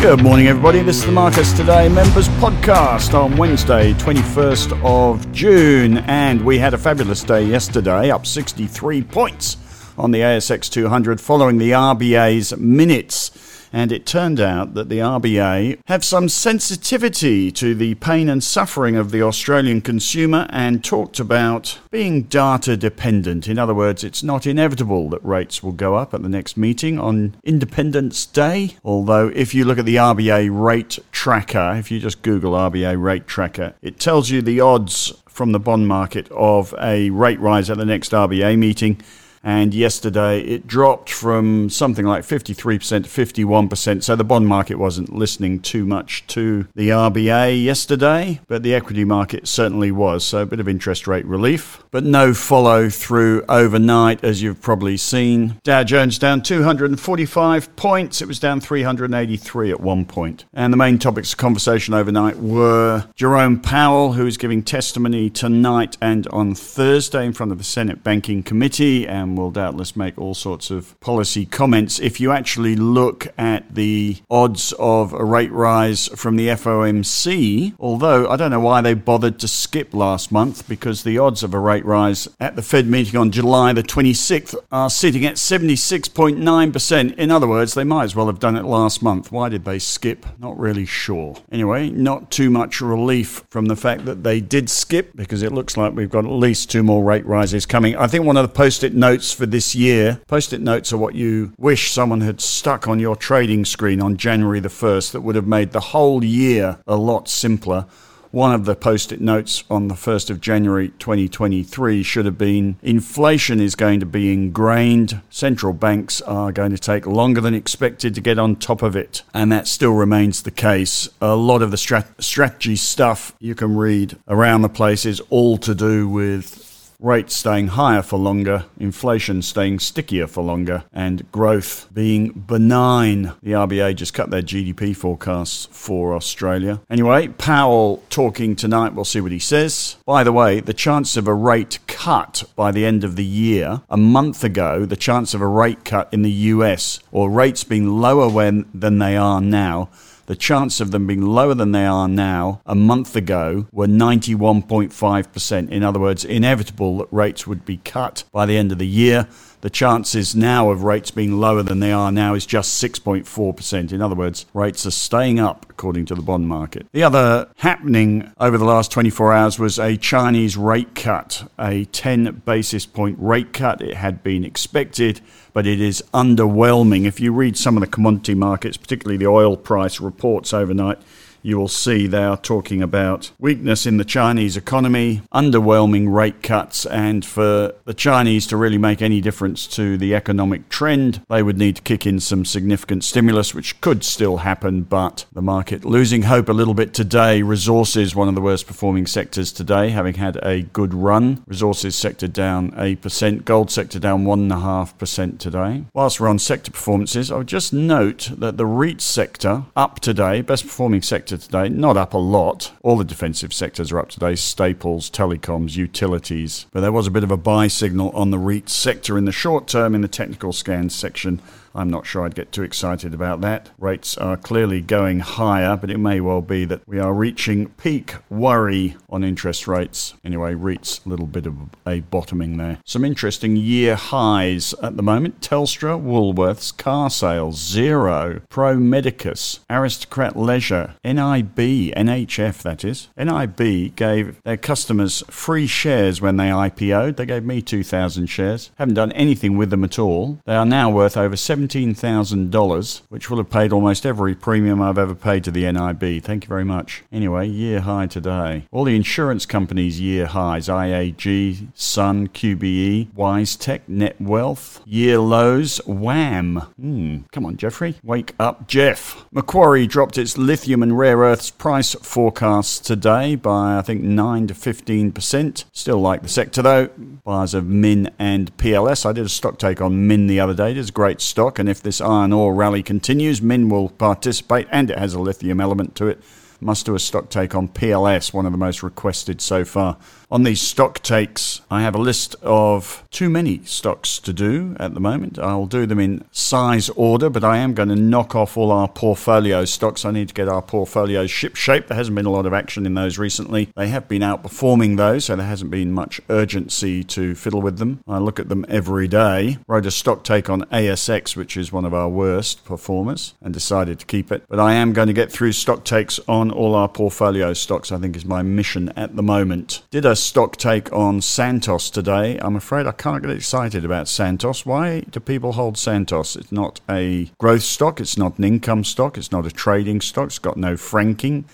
Good morning, everybody. This is the Marcus Today Members Podcast on Wednesday, 21st of June. And we had a fabulous day yesterday, up 63 points on the ASX 200 following the RBA's minutes and it turned out that the RBA have some sensitivity to the pain and suffering of the Australian consumer and talked about being data dependent. In other words, it's not inevitable that rates will go up at the next meeting on Independence Day. Although, if you look at the RBA rate tracker, if you just Google RBA rate tracker, it tells you the odds from the bond market of a rate rise at the next RBA meeting and yesterday it dropped from something like 53% to 51%. So the bond market wasn't listening too much to the RBA yesterday, but the equity market certainly was. So a bit of interest rate relief, but no follow through overnight, as you've probably seen. Dow Jones down 245 points. It was down 383 at one point. And the main topics of conversation overnight were Jerome Powell, who is giving testimony tonight and on Thursday in front of the Senate Banking Committee, and will doubtless make all sorts of policy comments. If you actually look at the odds of a rate rise from the FOMC, although I don't know why they bothered to skip last month because the odds of a rate rise at the Fed meeting on July the 26th are sitting at 76.9%. In other words, they might as well have done it last month. Why did they skip? Not really sure. Anyway, not too much relief from the fact that they did skip because it looks like we've got at least two more rate rises coming. I think one of the post it notes notes for this year. Post it notes are what you wish someone had stuck on your trading screen on January the 1st that would have made the whole year a lot simpler. One of the post it notes on the 1st of January 2023 should have been inflation is going to be ingrained. Central banks are going to take longer than expected to get on top of it. And that still remains the case. A lot of the strat- strategy stuff you can read around the place is all to do with rates staying higher for longer, inflation staying stickier for longer, and growth being benign. The RBA just cut their GDP forecasts for Australia. Anyway, Powell talking tonight, we'll see what he says. By the way, the chance of a rate cut by the end of the year, a month ago, the chance of a rate cut in the US, or rates being lower when, than they are now, the chance of them being lower than they are now a month ago were 91.5%. In other words, inevitable that rates would be cut by the end of the year. The chances now of rates being lower than they are now is just 6.4%. In other words, rates are staying up according to the bond market. The other happening over the last 24 hours was a Chinese rate cut, a 10 basis point rate cut. It had been expected, but it is underwhelming. If you read some of the commodity markets, particularly the oil price reports overnight, you will see they are talking about weakness in the Chinese economy, underwhelming rate cuts, and for the Chinese to really make any difference to the economic trend, they would need to kick in some significant stimulus, which could still happen, but the market losing hope a little bit today. Resources, one of the worst performing sectors today, having had a good run. Resources sector down 8%, gold sector down 1.5% today. Whilst we're on sector performances, I would just note that the REIT sector up today, best performing sector sector today, not up a lot. All the defensive sectors are up today staples, telecoms, utilities. But there was a bit of a buy signal on the REIT sector in the short term in the technical scans section I'm not sure I'd get too excited about that. Rates are clearly going higher, but it may well be that we are reaching peak worry on interest rates. Anyway, REITs, a little bit of a bottoming there. Some interesting year highs at the moment Telstra, Woolworths, car sales, Xero, Pro Medicus, Aristocrat Leisure, NIB, NHF that is. NIB gave their customers free shares when they IPO'd. They gave me 2,000 shares. Haven't done anything with them at all. They are now worth over 7 $17,000, which will have paid almost every premium I've ever paid to the NIB. Thank you very much. Anyway, year high today. All the insurance companies' year highs IAG, Sun, QBE, WiseTech, Netwealth, Year lows, WAM. Hmm. Come on, Geoffrey. Wake up, Geoff. Macquarie dropped its lithium and rare earths price forecast today by, I think, 9 to 15%. Still like the sector, though. Buyers of Min and PLS. I did a stock take on Min the other day. It's a great stock, and if this iron ore rally continues, Min will participate, and it has a lithium element to it. Must do a stock take on PLS, one of the most requested so far. On these stock takes, I have a list of too many stocks to do at the moment. I'll do them in size order, but I am going to knock off all our portfolio stocks. I need to get our portfolios ship shape. There hasn't been a lot of action in those recently. They have been outperforming those, so there hasn't been much urgency to fiddle with them. I look at them every day. Wrote a stock take on ASX, which is one of our worst performers, and decided to keep it. But I am going to get through stock takes on all our portfolio stocks, I think is my mission at the moment. Did a stock take on Santos today. I'm afraid I can't get excited about Santos. Why do people hold Santos? It's not a growth stock, it's not an income stock, it's not a trading stock, it's got no franking.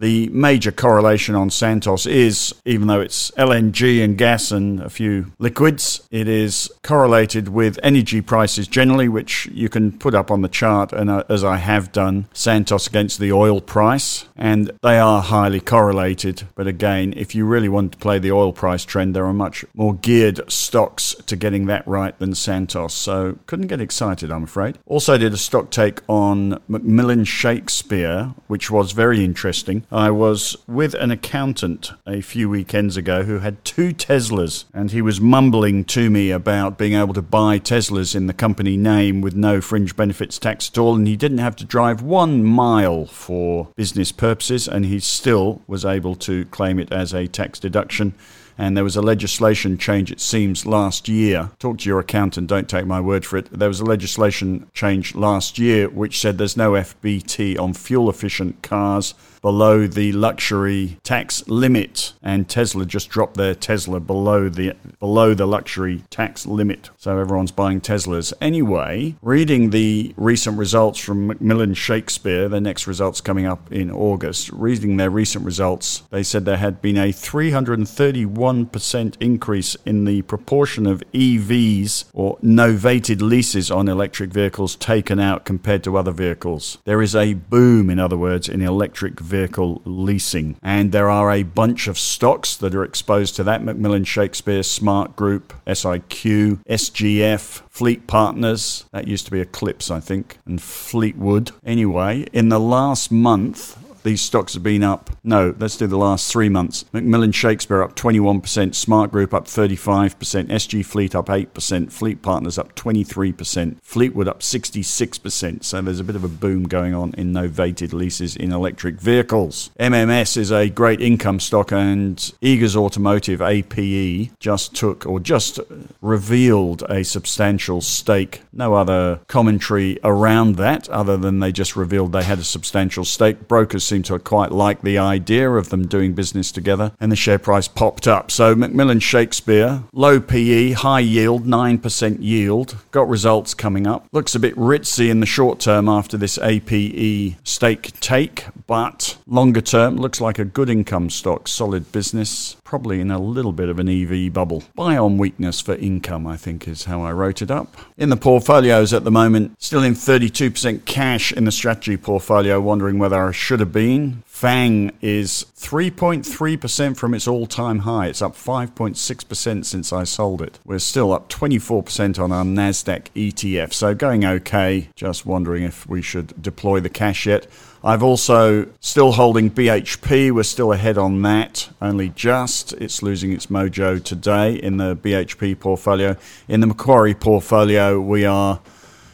The major correlation on Santos is, even though it's LNG and gas and a few liquids, it is correlated with energy prices generally, which you can put up on the chart, and uh, as I have done, Santos against the oil price, and they are highly correlated. But again, if you really want to play the oil price trend, there are much more geared stocks to getting that right than Santos. So couldn't get excited, I'm afraid. Also did a stock take on McMillan Shakespeare, which was very interesting. I was with an accountant a few weekends ago who had two Teslas, and he was mumbling to me about being able to buy Teslas in the company name with no fringe benefits tax at all, and he didn't have to drive one mile for business purposes, and he still was able to claim it as a tax deduction and there was a legislation change, it seems, last year. Talk to your accountant, don't take my word for it. There was a legislation change last year which said there's no FBT on fuel efficient cars below the luxury tax limit, and Tesla just dropped their Tesla below the below the luxury tax limit. So everyone's buying Teslas. Anyway, reading the recent results from McMillan Shakespeare, their next results coming up in August, reading their recent results, they said there had been a 331% increase in the proportion of EVs or novated leases on electric vehicles taken out compared to other vehicles. There is a boom, in other words, in electric vehicle leasing. And there are a bunch of stocks that are exposed to that McMillan Shakespeare, Smart Group, SIQ, SGF, Fleet Partners. That used to be Eclipx, I think, and Fleetwood. Anyway, in the last month, these stocks have been up. No, let's do the last three months. McMillan Shakespeare up 21%, Smart Group up 35%, SG Fleet up 8%, Fleet Partners up 23%, Fleetwood up 66%. So there's a bit of a boom going on in novated leases in electric vehicles. MMS is a great income stock, and Eagers Automotive, APE, just took or just revealed a substantial stake. No other commentary around that other than they just revealed they had a substantial stake. Brokers seem to quite like the idea of them doing business together, and the share price popped up. So McMillan Shakespeare, low PE, high yield, 9% yield, got results coming up. Looks a bit ritzy in the short term after this APE stake take, but longer term looks like a good income stock, solid business, probably in a little bit of an EV bubble. Buy on weakness for income, I think, is how I wrote it up. In the portfolios at the moment, still in 32% cash in the strategy portfolio, wondering whether I should have been. FANG is 3.3% from its all time high. It's up 5.6% since I sold it. We're still up 24% on our NASDAQ ETF, so going okay. Just wondering if we should deploy the cash yet. I've also still holding BHP. We're still ahead on that, only just. It's losing its mojo today in the BHP portfolio. In the Macquarie portfolio, we are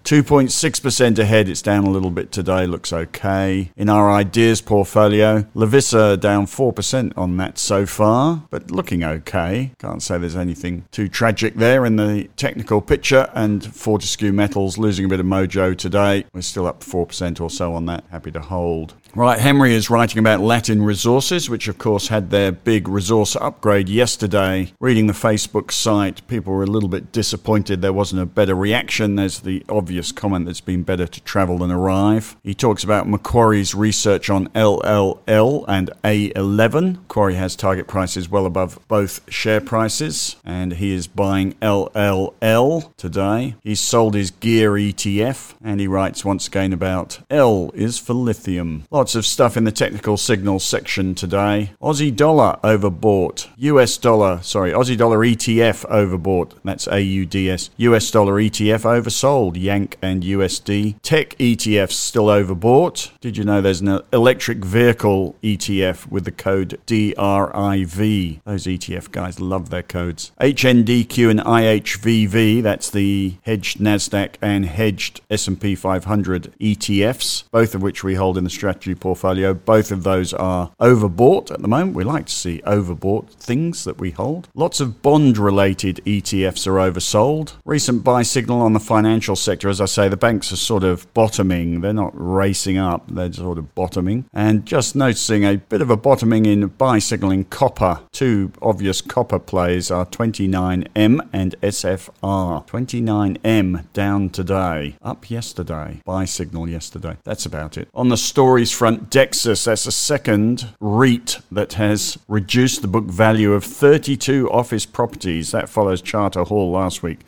2.6% ahead. It's down a little bit today. Looks okay. In our ideas portfolio, Lovisa down 4% on that so far, but looking okay. Can't say there's anything too tragic there in the technical picture. And Fortescue Metals losing a bit of mojo today. We're still up 4% or so on that. Happy to hold. Right, Henry is writing about Latin Resources, which of course had their big resource upgrade yesterday. Reading the Facebook site, people were a little bit disappointed there wasn't a better reaction. There's the obvious comment that it's been better to travel than arrive. He talks about Macquarie's research on LLL and A11. Macquarie has target prices well above both share prices, and he is buying LLL today. He's sold his gear ETF, and he writes once again about L is for lithium. Lots Lots of stuff in the technical signals section today. Aussie dollar overbought. US dollar, sorry, Aussie dollar ETF overbought. That's AUDS. US dollar ETF oversold. Yank and USD. Tech ETFs still overbought. Did you know there's an electric vehicle ETF with the code DRIV? Those ETF guys love their codes. HNDQ and IHVV, that's the hedged Nasdaq and hedged S&P 500 ETFs, both of which we hold in the strategy portfolio. Both of those are overbought at the moment. We like to see overbought things that we hold. Lots of bond related ETFs are oversold. Recent buy signal on the financial sector, as I say, the banks are sort of bottoming. They're not racing up, they're sort of bottoming. And just noticing a bit of a bottoming in buy signal in copper. Two obvious copper plays are 29M and SFR. 29M down today, up yesterday. Buy signal yesterday. That's about it. On the stories front, Dexus, that's a second REIT that has reduced the book value of 32 office properties. That follows Charter Hall last week.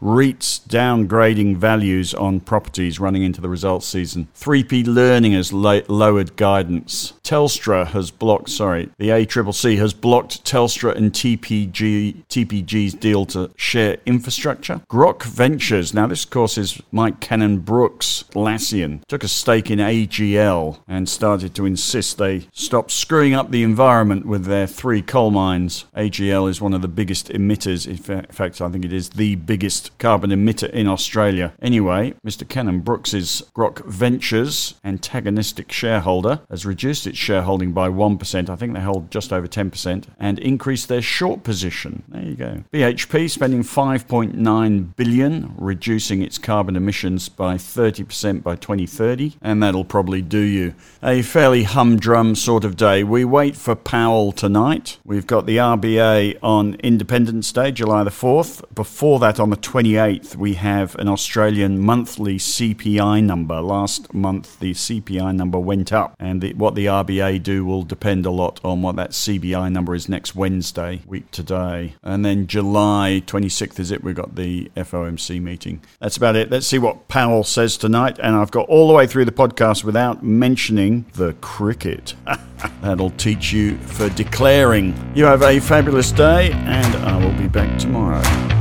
REITs downgrading values on properties running into the results season. 3P Learning has lo- lowered guidance. Telstra has blocked, sorry, the ACCC has blocked Telstra and TPG, TPG's deal to share infrastructure. Grok Ventures, now this of course is Mike Cannon-Brookes, Lassian, took a stake in AGL and started to insist they stop screwing up the environment with their three coal mines. AGL is one of the biggest emitters, in fact, I think it is the biggest carbon emitter in Australia. Anyway, Mr. Cannon-Brookes's Grok Ventures antagonistic shareholder has reduced its shareholding by 1%. I think they hold just over 10% and increased their short position. There you go. BHP spending 5.9 billion reducing its carbon emissions by 30% by 2030 and that'll probably do you. A fairly humdrum sort of day. We wait for Powell tonight. We've got the RBA on Independence Day, July the 4th. Before that on the 28th, we have an Australian monthly CPI number. Last month, the CPI number went up, and the, what the RBA do will depend a lot on what that CPI number is next Wednesday, week today. And then July 26th is it, we've got the FOMC meeting. That's about it. Let's see what Powell says tonight. And I've got all the way through the podcast without mentioning the cricket. That'll teach you for declaring. You have a fabulous day, and I will be back tomorrow.